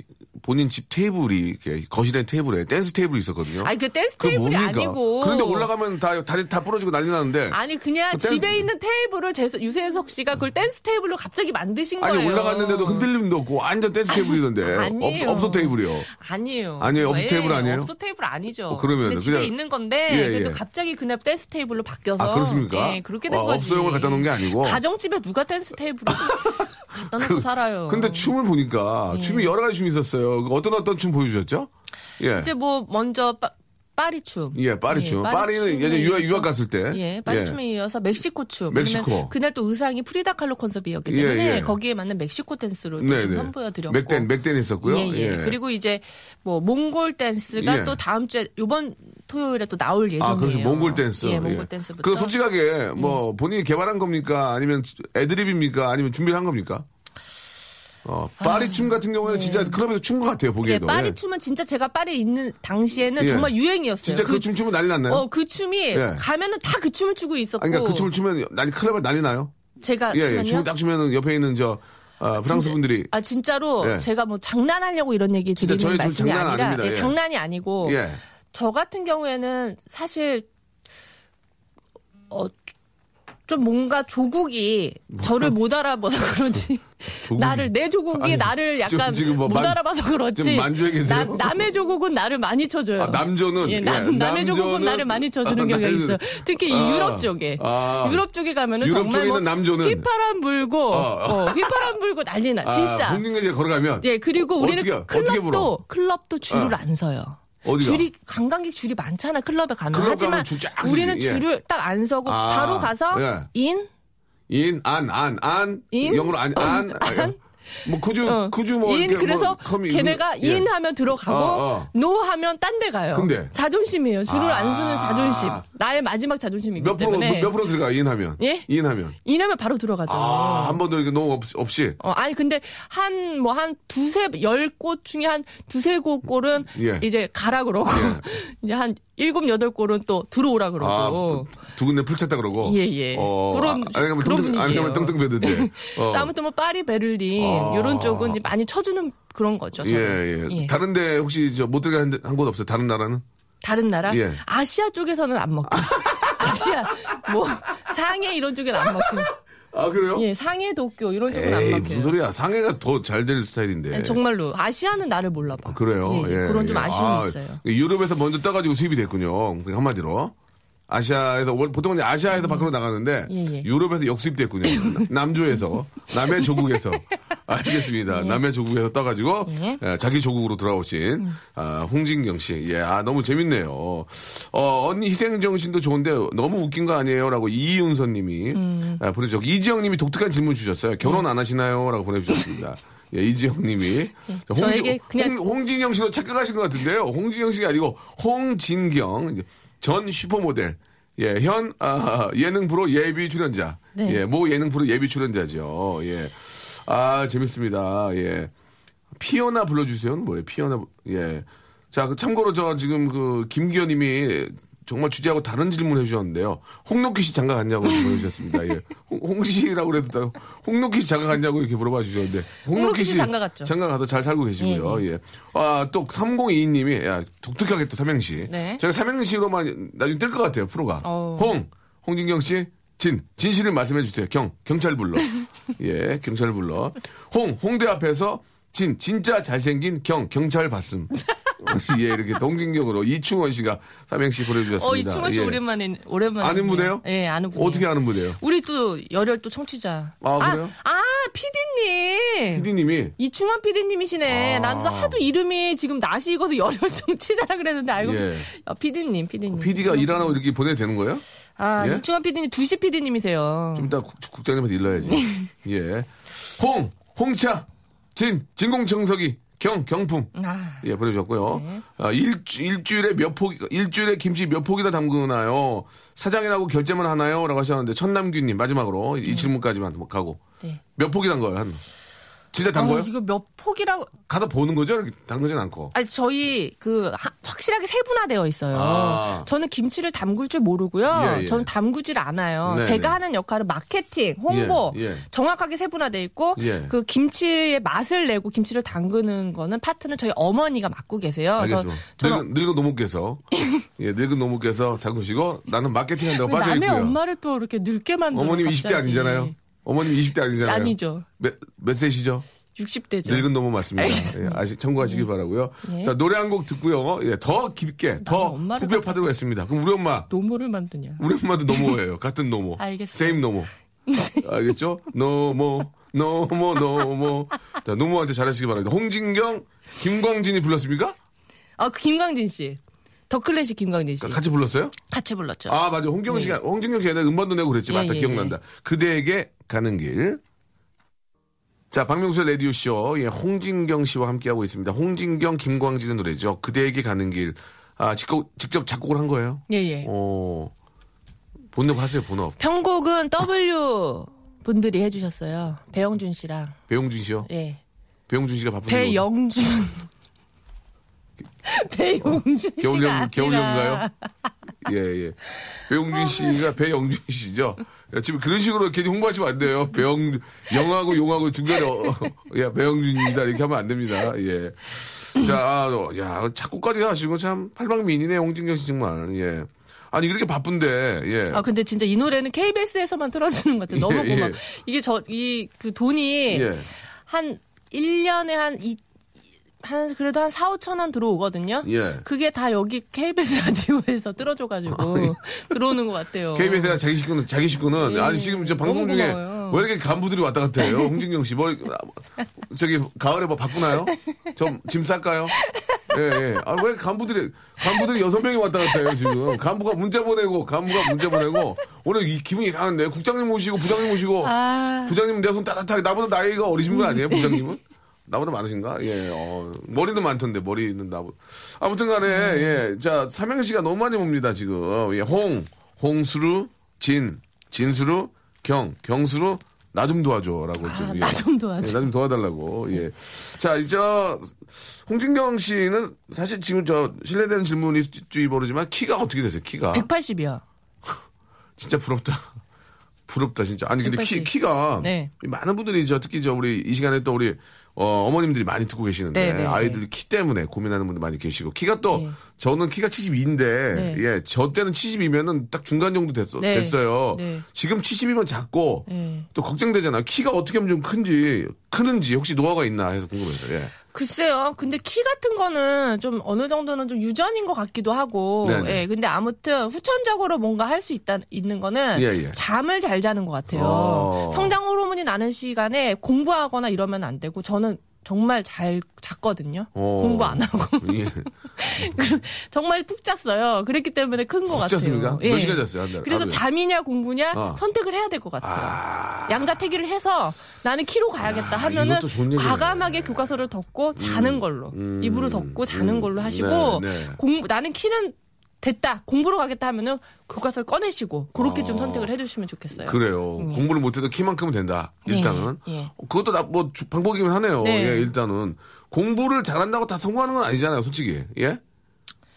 본인 집 테이블이 이렇게 거실에 테이블에 댄스 테이블이 있었거든요. 아니 그 댄스 테이블이 뭡니까? 아니고. 그런데 올라가면 다 다리 다 부러지고 난리 나는데. 아니 그냥 그 댄스- 집에 있는 테이블을 제, 유재석 씨가 그걸 댄스 테이블로 갑자기 만드신 아니 거예요. 올라갔는데도 흔들림도 없고 완전 댄스 테이블이던데. 아니에요. 업, 업소 테이블이요. 아니에요. 아니에요? 업소 왜? 테이블 아니에요? 업소 테이블 아니죠. 어, 그러면은 근데 집에 그냥- 있는 건데 예, 그래도 예. 갑자기 그날 댄스 테이블로 바뀌어서 아, 그렇습니까? 예, 그렇게 된 아, 거지. 업소용을 갖다 놓은 게 아니고? 가정집에 누가 댄스 테이블을 [LAUGHS] 갖다 놓고 살아요. 근데 춤을 보니까 춤이 여러 가지 춤이 있었어요. 그 어떤 어떤 춤 보여주셨죠? 예. 이제 뭐 먼저 빠, 파리춤. 예, 파리춤. 예, 파리는 예전 유학, 이어서- 유학 갔을 때. 예, 파리춤에 이어서 멕시코 춤. 멕시코. 그날 또 의상이 프리다 칼로 컨셉이었기 예, 때문에 예. 거기에 맞는 멕시코 댄스로. 선보여드렸고. 맥댄, 맥댄 했었고요. 예, 예. 그리고 이제 뭐 몽골 댄스가 예. 또 다음 주에 요번 토요일에 또 나올 예정이에요. 아, 그렇죠. 몽골 댄스. 예, 몽골 예. 댄스부터. 그 솔직하게 뭐 본인이 개발한 겁니까? 아니면 애드립입니까? 아니면 준비를 한 겁니까? 어, 파리춤 같은 경우에는 진짜 클럽에서 춘 것 같아요, 예, 보기에도. 파리 예. 춤은 진짜 제가 파리에 있는 당시에는 예. 정말 유행이었어요. 진짜 그춤 추면 난리 났나요? 어, 그 춤이 예. 가면은 다 그 춤을 추고 있었고. 아니, 그러니까 그 춤을 추면 난리, 클럽에 난리 나요? 제가 예, 예. 춤을 딱 추면은 옆에 있는 저, 아, 프랑스 진짜- 분들이. 아 진짜로 예. 제가 뭐 장난하려고 이런 얘기 드리는 말씀이 장난 아니라. 예, 예. 장난이 아니고 예. 저 같은 경우에는 사실 어. 좀 뭔가 조국이 저를 못 알아봐서 그런지 조국이- 나를 내 조국이 아니, 나를 약간 지금- 뭐 못 만- 알아봐서 그렇지 지금 만주에 계세요? 남- 남의 조국은 나를 많이 쳐줘요. 아, 남조는 예, 예, 남, 남의 조국은 남조는- 나를 많이 쳐주는 아, 경향이 나는- 있어 요. 특히 이 아, 유럽 쪽에 아. 유럽 쪽에 가면은 유럽 정말 뭐 남조는- 휘파람 불고 어. 어, 휘파람 불고 난리나 진짜. 아, 홍림까지 걸어가면. 예, 그리고 우리는 어떻게, 어떻게 클럽도 불어? 클럽도 줄을 어. 안 서요. 어디가? 줄이 관광객 줄이 많잖아 클럽에 가면 클럽 하지만 가면 줄쫙 서지, 우리는 예. 줄을 딱안 서고 아, 바로 가서 예. 인 인, 안, 안, 안. in? 영어로 안, 안. 안? 뭐, 쿠주, 어, 쿠주 뭐. in 이렇게 그래서 뭐, 걔네가 예. 인 하면 들어가고 어, 어. no 하면 딴 데 가요. 근데? 자존심이에요. 줄을 아. 안 서는 자존심. 나의 마지막 자존심이기 몇 프로, 때문에 몇 프로 들어가, in 하면? 예? 인 하면. 인 하면 바로 들어가죠. 아, 한 번도 이렇게 no 없, 없이. 어, 아니, 근데, 한, 뭐, 한 두세, 열 곳 중에 한 두세 곳 골은 예. 이제 가라 그러고, [LAUGHS] 이제 한 일곱, 여덟 골은 또 들어오라 아, 그러고. 두 군데 full 찼다 그러고. 예, 예. 어, 그런- 아, 아니, 그러면 그런 뚱뚱, 아니, 그러면. 뚱뚱 베드인데. [LAUGHS] 어. 아무튼 뭐, 파리, 베를린, 아. 요런 쪽은 많이 쳐주는 그런 거죠. 예. 예. 예. 다른데 혹시 저 못 들어간 한곳 없어요? 다른 나라는? 다른 나라? 예. 아시아 쪽에서는 안 먹고. [LAUGHS] 아시아, 뭐, 상해 이런 쪽에는 안 먹고. 아, 그래요? 예, 상해, 도쿄 이런 쪽은 안 먹혀요. 무슨 소리야. 상해가 더 잘 될 스타일인데. 네, 정말로. 아시아는 나를 몰라봐. 아, 그래요? 예, 예. 그런 좀 아쉬움이 아, 있어요. 유럽에서 먼저 떠가지고 수입이 됐군요. 한마디로. 아시아에서, 원- 보통은 아시아에서 밖으로 나가는데, 예, 예. 유럽에서 역수입됐군요. [LAUGHS] 남조에서, 남의 [LAUGHS] 조국에서. 알겠습니다. 남의 조국에서 떠가지고, 예. 예, 자기 조국으로 돌아오신, 아, 홍진경 씨. 예, 아, 너무 재밌네요. 어, 언니 희생 정신도 좋은데, 너무 웃긴 거 아니에요? 라고 이윤선 님이 음. 아, 보내주셨고, 이지영 님이 독특한 질문 주셨어요. 결혼 안 하시나요? 라고 보내주셨습니다. 예, 이지영 님이. 네. 저에게 그냥- 홍, 홍진영 씨로 착각하신 것 같은데요. 홍진영 씨가 아니고 홍진경 전 슈퍼모델. 예, 현 아, 예능 프로 예비 출연자. 네. 예, 모 예능 프로 예비 출연자죠. 예. 아, 재밌습니다. 예. 피어나 불러주세요는 뭐예요? 피어나, 예. 자, 그 참고로 저 지금 그 김기현 님이 정말 주제하고 다른 질문 해 주셨는데요. 홍록기 씨 장가 갔냐고 보내주셨습니다. 예. 홍, 홍 씨라고 그래도 홍록기 씨 장가 갔냐고 이렇게 물어봐 주셨는데. 홍록기 씨 장가 갔죠. 장가 가서 잘 살고 계시고요. 예. 아, 또 3022님이 야, 독특하게 또 삼행시. 네. 제가 삼행시로만 나중에 뜰 것 같아요. 프로가. 어. 홍, 홍진경 씨. 진, 진실을 말씀해 주세요. 경, 경찰 불러. [LAUGHS] 예, 경찰 불러. 홍, 홍대 앞에서 진, 진짜 잘생긴 경, 경찰 봤음. [LAUGHS] [LAUGHS] 예, 이렇게 동진경으로 이충원 씨가 삼행시 보내주셨습니다. 어, 이충원 씨 예. 오랜만에, 오랜만에. 아는 분이에요? 예, 아는 분이에요. 어떻게 아는 분이에요? 우리 또 열혈 또 청취자. 아, 그래요? 아, 피디님. 피디님이 이충원 피디님이시네. 아. 나도 하도 이름이 지금 낯이 익어서 열혈 [LAUGHS] 청취자라 그랬는데 알고. 예. 어, 피디님, 피디님. PD가 일하라고 이렇게 보내도 되는 거예요? 아, 예? 이충원 피디님 2시 피디님이세요. 좀 이따 국- 국장님한테 일러야지. [LAUGHS] 예. 홍, 홍차, 진, 진공청소기, 경, 경품. 아, 예, 보내주셨고요. 네. 아, 일주, 일주일에 몇 포기, 일주일에 김치 몇 포기나 담그나요? 사장이라고 결제만 하나요? 라고 하셨는데, 천남규님, 마지막으로 이 질문까지만 가고. 네. 몇 포기 담가요, 한? 진짜 단 어? 이거 몇 폭이라고 가다 보는 거죠? 이렇게 담그진 않고. 아니 저희 그 하- 확실하게 세분화되어 있어요. 아. 저는 김치를 담글 줄 모르고요. 예, 예. 저는 담그질 않아요. 네, 제가 네. 하는 역할은 마케팅, 홍보 예, 예. 정확하게 세분화돼 있고 예. 그 김치의 맛을 내고 김치를 담그는 거는 파트는 저희 어머니가 맡고 계세요. 알겠습니다. 늙은, 늙은 노모께서 예, 늙은 노모께서 담그시고 나는 마케팅 한다고 왜 빠져 남의 있고요. 엄마를 또 이렇게 늙게 만들어 어머님 20대 갑자기. 아니잖아요. 어머님 20대 아니잖아요. 아니죠. 몇, 몇 세시죠? 60대죠. 늙은 노모 맞습니다. 예, 아시, 참고하시기 바라고요. 예. 자, 노래 한 곡 듣고요. 예, 더 깊게, 더 후벼 파도록 했습니다. 그럼 우리 엄마, 노모를 만드냐. 우리 엄마도 노모예요. 같은 노모. [LAUGHS] 알겠어요. same 노모. [LAUGHS] 알겠죠? 노모, 노모, 노모. 자, 노모한테 잘하시기 바랍니다. 홍진경, 김광진이 불렀습니까? 아, 그 김광진 씨. 더 클래식 김광진 씨. 같이 불렀어요? 같이 불렀죠. 아, 맞아. 홍경 씨가, 홍진경 씨가 음반도 내고 그랬지. 예, 맞다. 예, 기억난다. 그대에게 가는 길. 자, 박명수의 라디오쇼. 예, 홍진경 씨와 함께하고 있습니다. 홍진경, 김광진의 노래죠. 그대에게 가는 길. 아, 직접, 직접 작곡을 한 거예요? 예, 예. 어, 본업 하세요, 본업. 편곡은 W 분들이 해주셨어요. 배영준 씨랑. 배용준 씨요? 예. 배용준 씨가 바쁜데. 뭐 배영준. [LAUGHS] [LAUGHS] 배용준 씨가 겨울연, 아니라. 겨울 연가요? 예, 예. 배용준 씨가 배영준 씨죠. 야, 지금 그런 식으로 괜히 홍보하시면 안 돼요. 배영, 영하고 용하고 중간에, 어, [LAUGHS] 야, 배영준입니다. 이렇게 하면 안 됩니다. 예. 자, 아, 어, 야, 작곡까지 하시고 참 팔방미인이네, 홍진경 씨 정말. 예. 아니, 이렇게 바쁜데, 예. 아 근데 진짜 이 노래는 KBS에서만 틀어주는 것 같아요. [LAUGHS] 너무 예, 고마. 예. 이게 저 이 그 돈이 예. 한 1년에 한 이, 한 그래도 한 4, 5천 원 들어오거든요. 예. 그게 다 여기 KBS 라디오에서 들어줘 가지고 들어오는 것 같아요. KBS가 자기 식구는, 자기 식구는, 예. 아니, 지금 저 방송 중에 고마워요. 왜 이렇게 간부들이 왔다 갔다 해요? 홍진경 씨. 뭐, 저기, 가을에 뭐 바꾸나요? 좀, 짐 쌀까요? 예, 예. 아, 왜 간부들이, 간부들이 여섯 명이 왔다 갔다 해요, 지금. 간부가 문자 보내고, 간부가 문자 보내고, 오늘 이 기분이 이상한데, 국장님 모시고, 부장님 모시고, 아. 부장님 내 손 따뜻하게, 나보다 나이가 어리신 분 아니에요, 부장님은? 나보다 많으신가? 예, 어, 머리는 많던데, 머리는 나보다. 아무튼 간에, 예, 자, 삼행시가 너무 많이 옵니다, 지금. 예, 홍, 홍수루, 진, 진수루, 경, 경수루, 나 좀 도와줘 라고 좀. 아, 예. 나좀 도와줘. 예, 나좀 도와달라고. 예. 자, 이제 홍진경 씨는 사실 지금 저 실례되는 질문이 주의 모르지만 키가 어떻게 되세요? 키가 180이요. [LAUGHS] 진짜 부럽다. 부럽다 진짜. 아니 근데 키 180. 키가 네. 많은 분들이 저 특히 저 우리 이 시간에 또 우리 어, 어머님들이 많이 듣고 계시는데 네, 네, 아이들 키 때문에 고민하는 분들 많이 계시고 키가 또 네. 저는 키가 72인데 네. 예, 저 때는 70이면은 딱 중간 정도 됐어, 네. 됐어요. 네. 지금 70이면 작고 네. 또 걱정되잖아. 키가 어떻게 하면 좀 큰지 크는지 혹시 노하우가 있나 해서 궁금해서. 예. 글쎄요. 근데 키 같은 거는 좀 어느 정도는 좀 유전인 것 같기도 하고. 네네. 예. 근데 아무튼 후천적으로 뭔가 할 수 있다 있는 거는 예, 예. 잠을 잘 자는 것 같아요. 어. 성장 호르몬이 나는 시간에 공부하거나 이러면 안 되고 저는 정말 잘 잤거든요. 어. 공부 안 하고 [LAUGHS] 예. [LAUGHS] 정말 푹 잤어요. 그랬기 때문에 큰것푹 같아요. 잤습니까? 예. 몇 시간 잤어요? 한 달, 그래서 하루에? 잠이냐 공부냐 어. 선택을 해야 될 것 같아요. 아. 양자택일을 해서 나는 키로 가야겠다 야, 하면은. 과감하게 교과서를 덮고 자는 걸로 이불을 덮고 자는 음. 걸로 하시고 네, 네. 공부 나는 키는 됐다 공부로 가겠다 하면은 교과서를 꺼내시고 그렇게 좀 선택을 해주시면 좋겠어요. 그래요. 공부를 못해도 키만큼은 된다. 네, 일단은. 예. 그것도 나, 뭐, 주- 방법이긴 하네요. 네. 예, 일단은. 공부를 잘한다고 다 성공하는 건 아니잖아요, 솔직히. 예?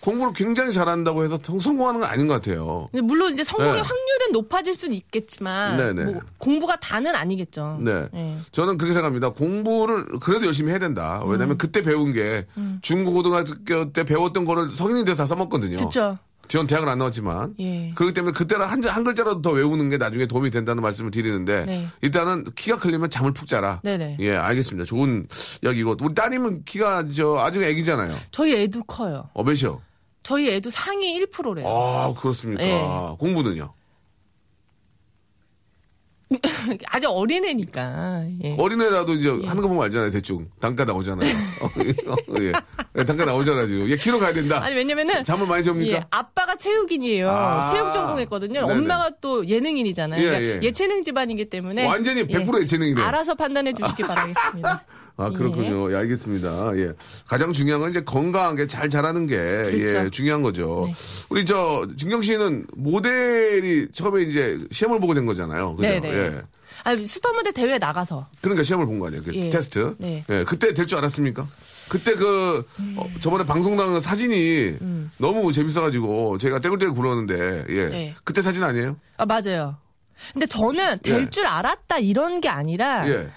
공부를 굉장히 잘한다고 해서 성- 성공하는 건 아닌 것 같아요. 물론 이제 성공의 네. 확률은 높아질 수는 있겠지만 네, 네. 뭐 공부가 다는 아니겠죠. 네. 예. 저는 그렇게 생각합니다. 공부를 그래도 열심히 해야 된다. 음. 왜냐면 그때 배운 게 중고등학교 때 배웠던 거를 성인이 돼서 다 써먹거든요. 그렇죠. 전 대학을 안 나왔지만. 예. 그렇기 때문에 그때는 한, 자- 한 글자라도 더 외우는 게 나중에 도움이 된다는 말씀을 드리는데 네. 일단은 키가 크려면 잠을 푹 자라. 네네. 예, 알겠습니다. 좋은 이야기고 우리 따님은 키가 저 아직 애기잖아요. 저희 애도 커요. 어 몇이요? 저희 애도 상위 1%래요. 아 그렇습니까? 예. 공부는요? [LAUGHS] 아직 어린애니까. 예. 어린애라도 이제 하는 거 보면 알잖아요. 대충 단가 나오잖아요. [LAUGHS] 어, 예. 예, 단가 나오잖아 지금. 얘 키로 가야 된다. 아니 왜냐면은 잠을 많이 재웁니까? 예, 아빠가 체육인이에요. 아. 체육 전공했거든요. 네네. 엄마가 또 예능인이잖아요. 예, 그러니까 예. 예체능 집안이기 때문에 완전히 100% 예체능이네. 알아서 판단해 주시기 바라겠습니다. [LAUGHS] 아, 그렇군요. 예, 알겠습니다. 예. 가장 중요한 건 이제 건강하게 잘 자라는 게, 그렇죠. 예, 중요한 거죠. 네. 우리 저, 진경 씨는 모델이 처음에 이제 시험을 보고 된 거잖아요. 그죠? 네네. 예. 아니, 슈퍼모델 대회 나가서. 그러니까 시험을 본 거 아니에요. 그 예. 테스트. 네. 예, 그때 될 줄 알았습니까? 그때 그 어, 저번에 방송 나간 사진이 너무 재밌어가지고 제가 떼굴떼굴 굴었는데 예. 네. 그때 사진 아니에요? 아, 맞아요. 근데 저는 될 예. 줄 알았다 이런 게 아니라 예.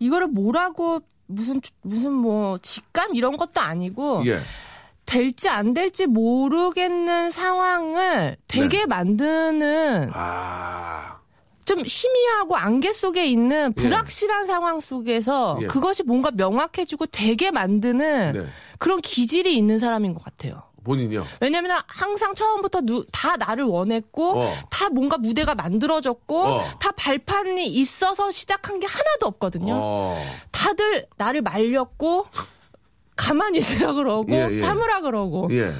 이거를 뭐라고 무슨 무슨 뭐 직감 이런 것도 아니고 예. 될지 안 될지 모르겠는 상황을 되게 만드는 아. 좀 희미하고 안개 속에 있는 불확실한 상황 속에서 예. 그것이 뭔가 명확해지고 되게 만드는 네. 그런 기질이 있는 사람인 것 같아요. 본인이요. 왜냐면 항상 처음부터 누- 다 나를 원했고 어. 다 뭔가 무대가 만들어졌고 어. 다 발판이 있어서 시작한 게 하나도 없거든요. 어. 다들 나를 말렸고 가만히 있으라 그러고 예, 예. 참으라 그러고 예.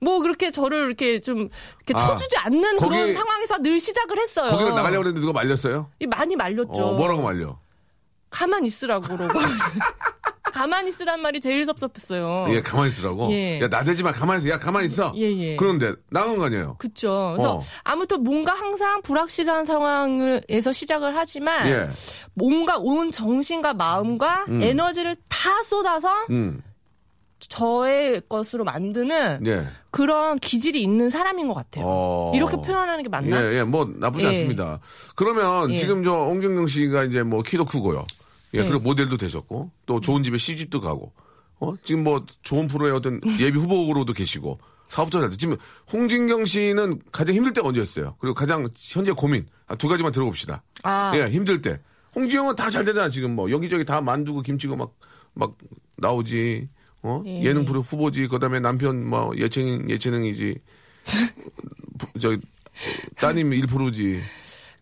뭐 그렇게 저를 이렇게 좀 이렇게 아, 쳐주지 않는 거기- 그런 상황에서 늘 시작을 했어요. 거기를 나가려고 했는데 누가 말렸어요? 이 많이 말렸죠. 어, 뭐라고 말려? 가만히 있으라고 그러고 [LAUGHS] 가만히 있으란 말이 제일 섭섭했어요. 예, 가만히 있으라고. 예. 야, 나대지 마. 가만히 있어. 야, 가만히 있어. 예, 예. 그런데 나간 거 아니에요? 그쵸. 그래서 어. 아무튼 뭔가 항상 불확실한 상황에서 시작을 하지만 예. 뭔가 온 정신과 마음과 에너지를 다 쏟아서 음. 저의 것으로 만드는 예. 그런 기질이 있는 사람인 것 같아요. 어. 이렇게 표현하는 게 맞나? 예, 예, 뭐 나쁘지 예. 않습니다. 그러면 예. 지금 저 홍경경 씨가 이제 뭐 키도 크고요. 예, 예. 그리고 모델도 되셨고 또 좋은 집에 시집도 가고, 어 지금 뭐 좋은 프로의 어떤 예비 후보로도 계시고 사업자도 지금 홍진경 씨는 가장 힘들 때가 언제였어요? 그리고 가장 현재 고민 아, 두 가지만 들어봅시다. 아. 예, 힘들 때. 홍진영은 다 잘 되잖아 지금 뭐 여기저기 다 만두고 김치고 막 막 나오지. 어 예. 예능 프로 후보지. 그다음에 남편 뭐 예체능 예체능이지. [LAUGHS] 부- 저기 따님 1%지.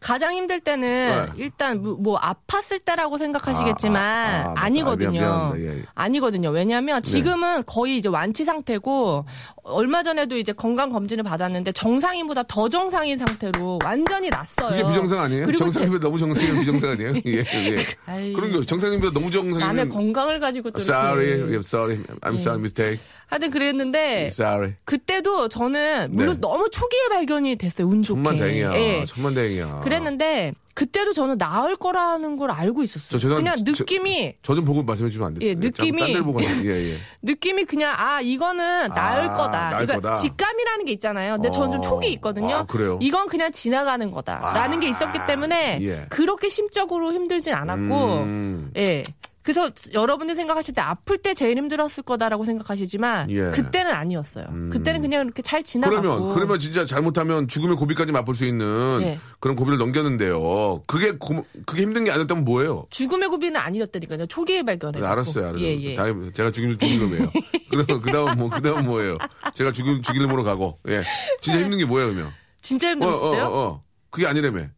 가장 힘들 때는 네. 일단 뭐, 뭐 아팠을 때라고 생각하시겠지만 아, 아, 아. 아, 니거든요 아. 예, 예. 아니거든요. 왜냐하면 지금은 거의 이제 완치 상태고 얼마 전에도 이제 건강 검진을 받았는데 정상인보다 더 정상인 상태로 완전히 났어요. 그게 비정상 아니에요? 정상인보다 너무 정상이면 비정상 아니에요? [LAUGHS] 예, 예. 그런 거 정상인보다 너무 제- 정상이면 남의 건강을 가지고 또 sorry, 이렇게. I'm sorry, I'm sorry, mistake, 하여튼 그랬는데 sorry. 그때도 저는 물론 네. 너무 초기에 발견이 됐어요. 운 좋게. 천만 다행이야. 예. 천만 다행이야. 그랬는데 그때도 저는 나을 거라는 걸 알고 있었어요. 저 죄송한- 그냥 저- 느낌이 저 좀 보고 말씀해 주시면 안 돼요? 예, 느낌이- 딴데 보고 예, 예. [LAUGHS] 느낌이 그냥 아 이거는 나을 아, 거다. 나을 그러니까 거다. 직감이라는 게 있잖아요. 근데 저는 좀 어. 촉이 있거든요. 아, 그래요? 이건 그냥 지나가는 거다라는 아, 게 있었기 때문에 예. 그렇게 심적으로 힘들진 않았고 음. 예. 그래서 여러분들 생각하실 때 아플 때 제일 힘들었을 거다라고 생각하시지만 예. 음. 그때는 아니었어요. 그때는 그냥 이렇게 잘 지나가고 그러면 그러면 진짜 잘못하면 죽음의 고비까지 맛볼 수 있는 예. 그런 고비를 넘겼는데요. 그게 고- 그게 힘든 게 아니었다면 뭐예요? 죽음의 고비는 아니었다니까요. 초기에 발견해. 네, 알았어요, 알았어요. 예, 예. 다음 제가 죽이면 죽인 놈이에요. 그럼 그다음 뭐 그다음 뭐예요? 제가 죽이 죽일 놈으로 가고. 예. 진짜 힘든 게 뭐예요, 그러면? 진짜 어, 힘들었을 어? 어, 어. 그게 아니라며.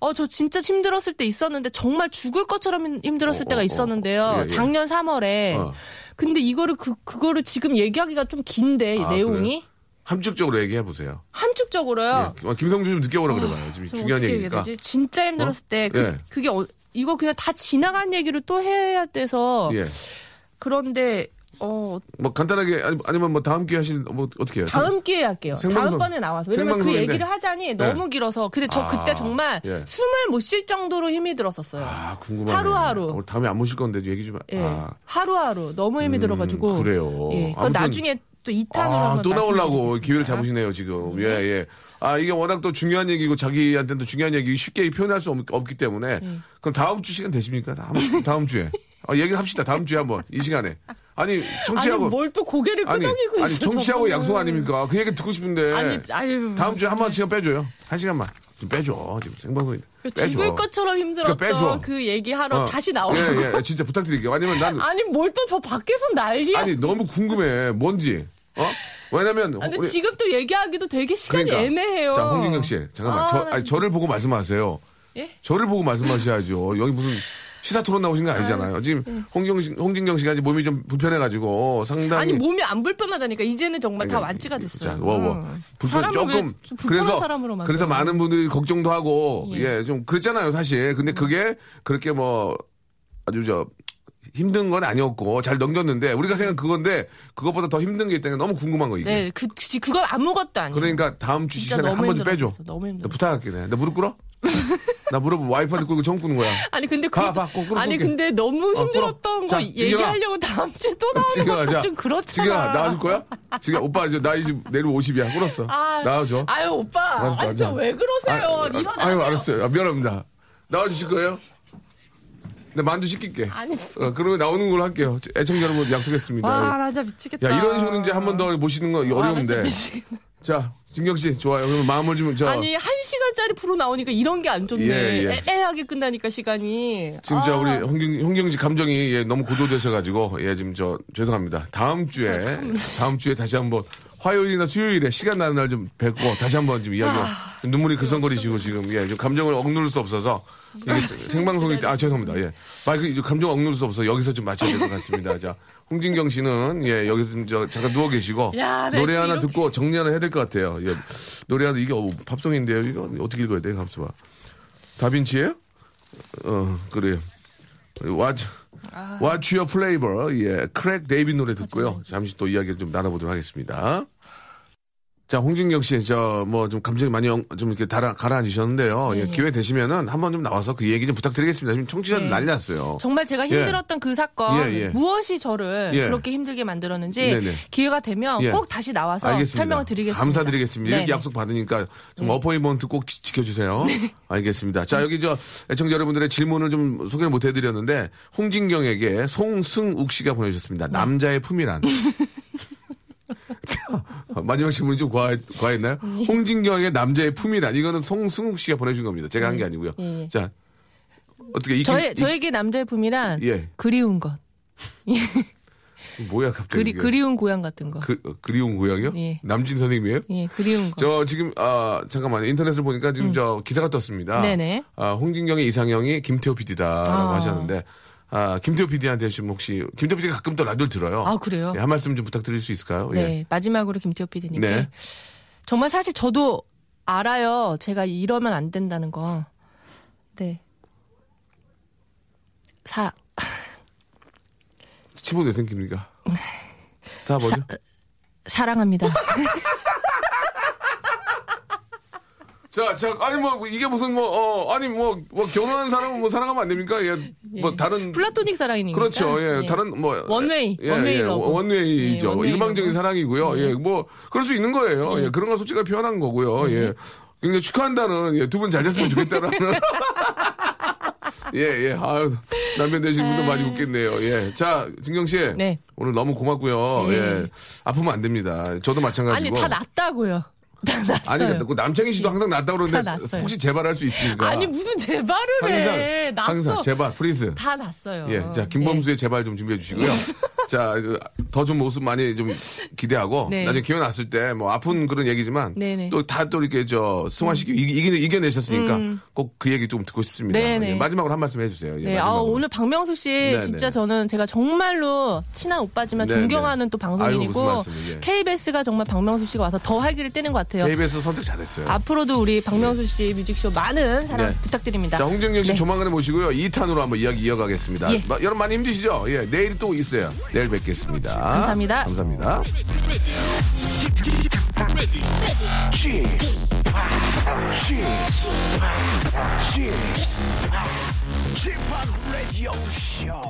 어, 저 진짜 힘들었을 때 있었는데 정말 죽을 것처럼 힘- 힘들었을 어, 때가 어, 어. 있었는데요. 예, 예. 작년 3월에. 어. 근데 이거를 그 그거를 지금 얘기하기가 좀 긴데 이 아, 내용이 함축적으로 얘기해 보세요. 함축적으로요. 예. 김성주 좀 느껴보라 그래봐요. 지금 저 중요한 얘기니까. 진짜 힘들었을 때 그, 예. 그게 어, 이거 그냥 다 지나간 얘기를 또 해야 돼서 예. 그런데 어 뭐 간단하게 아니, 아니면 뭐 다음 기회 하실 뭐 어떻게 해요? 다음 기회에 할게요. 생방송- 다음번에 나와서. 왜냐면 그. 얘기를 하자니 너무 길어서. 근데 저 아, 그때 정말 예. 숨을 못 쉴 정도로 힘이 들었었어요. 아, 궁금하네. 하루하루. 오늘 다음에 안 모실 건데 얘기 좀. 예. 아, 하루하루 너무 힘이 음, 들어가지고. 그래요. 예. 그건 아무튼- 나중에 또 2탄으로 아, 또 나오려고. 기회를 잡으시네요, 지금. 예, 예. 아, 이게 워낙 또 중요한 얘기고 자기한테도 중요한 얘기 쉽게 표현할 수 없, 기 때문에. 예. 그럼 다음 주 시간 되십니까? 다음, 다음 주에. 아, 얘기를 합시다. 다음 주에 한번. 이 시간에. 아니, 아니 청취하고. 뭘 또 고개를 아니, 끄덕이고 아니, 있어. 청취하고. 약속 아닙니까? 그 얘기 듣고 싶은데. 아니, 아유. 다음 주에 한번 시간 빼줘요. 한 시간만. 좀 빼줘. 지금 생방송인데. 빼줘. 죽을 것처럼 힘들었던 그러니까. 그 얘기하러 어. 다시 나오고. 예, 예. 진짜 부탁드릴게요. 아니면 난. [LAUGHS] 아니 뭘 또 저 밖에서 난리야. 아니, 너무 궁금해. 뭔지. 어? 왜냐면. 아, 근데 우리- 지금 또 얘기하기도 되게 시간이 그러니까. 애매해요. 자, 홍진경 씨, 잠깐만. 아, 저, 나 아니, 진짜- 저를 보고 말씀하세요. 예? 저를 보고 말씀하셔야죠. 여기 무슨 시사 토론 나오신 거 아니잖아요. 지금 홍경 씨, 홍진경 씨가 이제 몸이 좀 불편해가지고 상당히. 아니 몸이 안 불편하다니까 이제는 정말 다 완치가 됐어요. 자, 워, 워. 음. 불편, 사람을 조금. 불편한 사람으로 만들어. 그래서 많은 분들이 걱정도 하고, 예. 예, 좀 그랬잖아요, 사실. 근데 그게 그렇게 뭐, 아주 저, 힘든 건 아니었고, 잘 넘겼는데, 우리가 생각한 그건데, 그것보다 더 힘든 게 있다는 게 너무 궁금한 거, 이게. 네, 그 그건 아무것도 아니에요. 그러니까 다음 주 시간에 한 번 좀 빼줘. 너무 힘들어. 나 부탁할게. 내 무릎 꿇어? [LAUGHS] 나 무릎 와이프한테 끌고 처음 끄는 거야. 아니 근데 그 아니 끌게. 근데 너무 어, 힘들었던 끌어. 거 자, 얘기하려고 다음 주에 또 나오는 것도 자, 좀 그렇잖아. 지경아, 나와줄 거야? [LAUGHS] 지금 오빠 이제 나이 지금 내일 50이야. 꿇었어. 아, 나와줘. 아유 오빠. 알았어, 아니 저 알았어. 왜 그러세요? 아, 아. 아유, 알았어요. 아, 미안합니다. 나와주실 거예요? 네, 만두 시킬게. 아니. 어, 그러면 나오는 걸로 할게요. 애청자 여러분 약속했습니다. 와, 나 진짜 미치겠다. 야, 이런 식으로 이제 한 번 더 모시는 거 아, 나 어려운데. 자, 진경 씨, 좋아요. 그럼 마음을 좀, 저. 아니 한 시간짜리 프로 나오니까 이런 게 안 좋네. 예, 예. 애매하게 끝나니까 시간이. 지금 저 아, 우리 홍경, 홍경 씨 감정이 예, 너무 고조되셔 가지고 예 지금 저 죄송합니다. 다음 주에 다음 주에 다시 한번 화요일이나 수요일에 시간 나는 날 좀 뵙고 다시 한번 좀 이야기 아. 눈물이 그성거리시고 지금 예 지금 감정을 억누를 수 없어서 이게 생방송이 아 죄송합니다. 예 마이크 이제 감정 억누를 수 없어 서 여기서 좀 맞춰야 될 것 같습니다. 자 홍진경 씨는 예 여기서 좀 저 잠깐 누워 계시고 야, 네, 노래 하나 이렇게- 듣고 정리 하나 해야 될 것 같아요. 예 노래 하나 이게 어, 팝송인데요. 이거 어떻게 읽어야 돼? 가수 봐. 다빈치예요? 어 그래요. What's, What's Your Flava, 예, Craig David 노래 듣고요. 잠시 또 이야기를 좀 나눠보도록 하겠습니다. 자, 홍진경 씨, 저, 뭐, 좀 감정이 많이 영- 좀 이렇게 달아, 가라앉으셨는데요. 예, 네. 기회 되시면은 한번 좀 나와서 그 얘기 좀 부탁드리겠습니다. 지금 청취자들 네. 난리 났어요. 정말 제가 힘들었던 그 사건 예, 예. 무엇이 저를 예. 그렇게 힘들게 만들었는지 네네. 기회가 되면 예. 꼭 다시 나와서 알겠습니다. 설명을 드리겠습니다. 감사드리겠습니다. 이렇게 네네. 약속 받으니까 좀 어포인먼트 꼭 지- 지켜주세요. 알겠습니다. 자, 여기 저 애청자 여러분들의 질문을 좀 소개를 못 해드렸는데 홍진경에게 송승욱 씨가 보내주셨습니다. 네. 남자의 품이란. [LAUGHS] 자, 마지막 질문이 좀 과해, 과했나요? 네. 홍진경의 남자의 품이란. 이거는 송승욱 씨가 보내준 겁니다. 제가 한 게 아니고요. 예, 예. 자, 어떻게 이 저의, 저에게 남자의 품이란 예. 그리운 것. [LAUGHS] 뭐야 갑자기 그리, 이게. 그리운 고향 같은 거. 그, 어, 그리운 고향이요? 예. 남진 선생님이에요? 예, 그리운 거. 저 지금 아 잠깐만요 인터넷을 보니까 지금 저 기사가 떴습니다. 음. 네네. 아 홍진경의 이상형이 김태호 PD다라고 아. 하셨는데 아 김태호 PD한테 지금 혹시 김태호 PD가 가끔 또 라디오를 들어요. 아, 그래요? 네, 한 말씀 좀 부탁드릴 수 있을까요? 네, 예. 마지막으로 김태호 PD님께. 네. 정말 사실 저도 알아요. 제가 이러면 안 된다는 거. 네. 사, 치보 왜 생깁니까? [LAUGHS] 사 뭐죠? 사랑합니다. [LAUGHS] 자, 자, 아니 뭐 이게 무슨 뭐 어, 아니 뭐, 뭐 결혼한 사람은 뭐 사랑하면 안 됩니까? 예, 뭐 다른 플라토닉 사랑이니까. 그렇죠. 예, 다른 뭐 원웨이, 예, 원웨이 예. 원웨이죠. 예, 원웨이 일방적인. 사랑이고요. 예, 뭐 그럴 수 있는 거예요. 예, 그런 걸 솔직하게 표현한 거고요. 예. 굉장히 축하한다는 예, 두 분 잘 됐으면 좋겠다라는 [LAUGHS] 예, 예. 아유, 남편 되신 분들 많이 웃겠네요. 예. 자, 진경 씨. 네. 오늘 너무 고맙고요. 네. 예. 아프면 안 됩니다. 저도 마찬가지고. 아니, 다 낫다고요. 아니, 그 남창희 씨도 항상 낫다고 다 그러는데. 혹시 재발할 수 있으니까. 아니, 무슨 재발을 항상, 해. 낫어. 항상 제발, please. 다 낫어요. 예, 자 김범수의 제발 좀 준비해 주시고요. [LAUGHS] 자, 더 좀 모습 많이 좀 기대하고 네. 나중에 기회 났을 때 뭐 아픈 그런 얘기지만 네네. 음. 또다또 이렇게 저 승화시키고 이기, 이기, 이겨내셨으니까 꼭그 얘기 좀 듣고 싶습니다. 네네. 예, 마지막으로 한 말씀 해주세요. 예, 네, 아. 오늘 박명수 씨 네, 진짜 네. 저는 제가 정말로 친한 오빠지만 네, 존경하는 네. 또 아유, 방송인이고 말씀을, 예. KBS가 정말 박명수 씨가 와서 더 활기를 띠는 것 같아요. KBS 선택 잘했어요. 앞으로도 우리 박명수 씨 뮤직쇼 많은 사랑 네. 부탁드립니다. 자, 홍정경 씨 네. 조만간에 모시고요. 2탄으로 한번 이야기 이어가겠습니다. 예. 마- 여러분 많이 힘드시죠? 예, 내일 또 있어요. 내일 뵙겠습니다. 감사합니다. 감사합니다. ready, Chip Radio Show.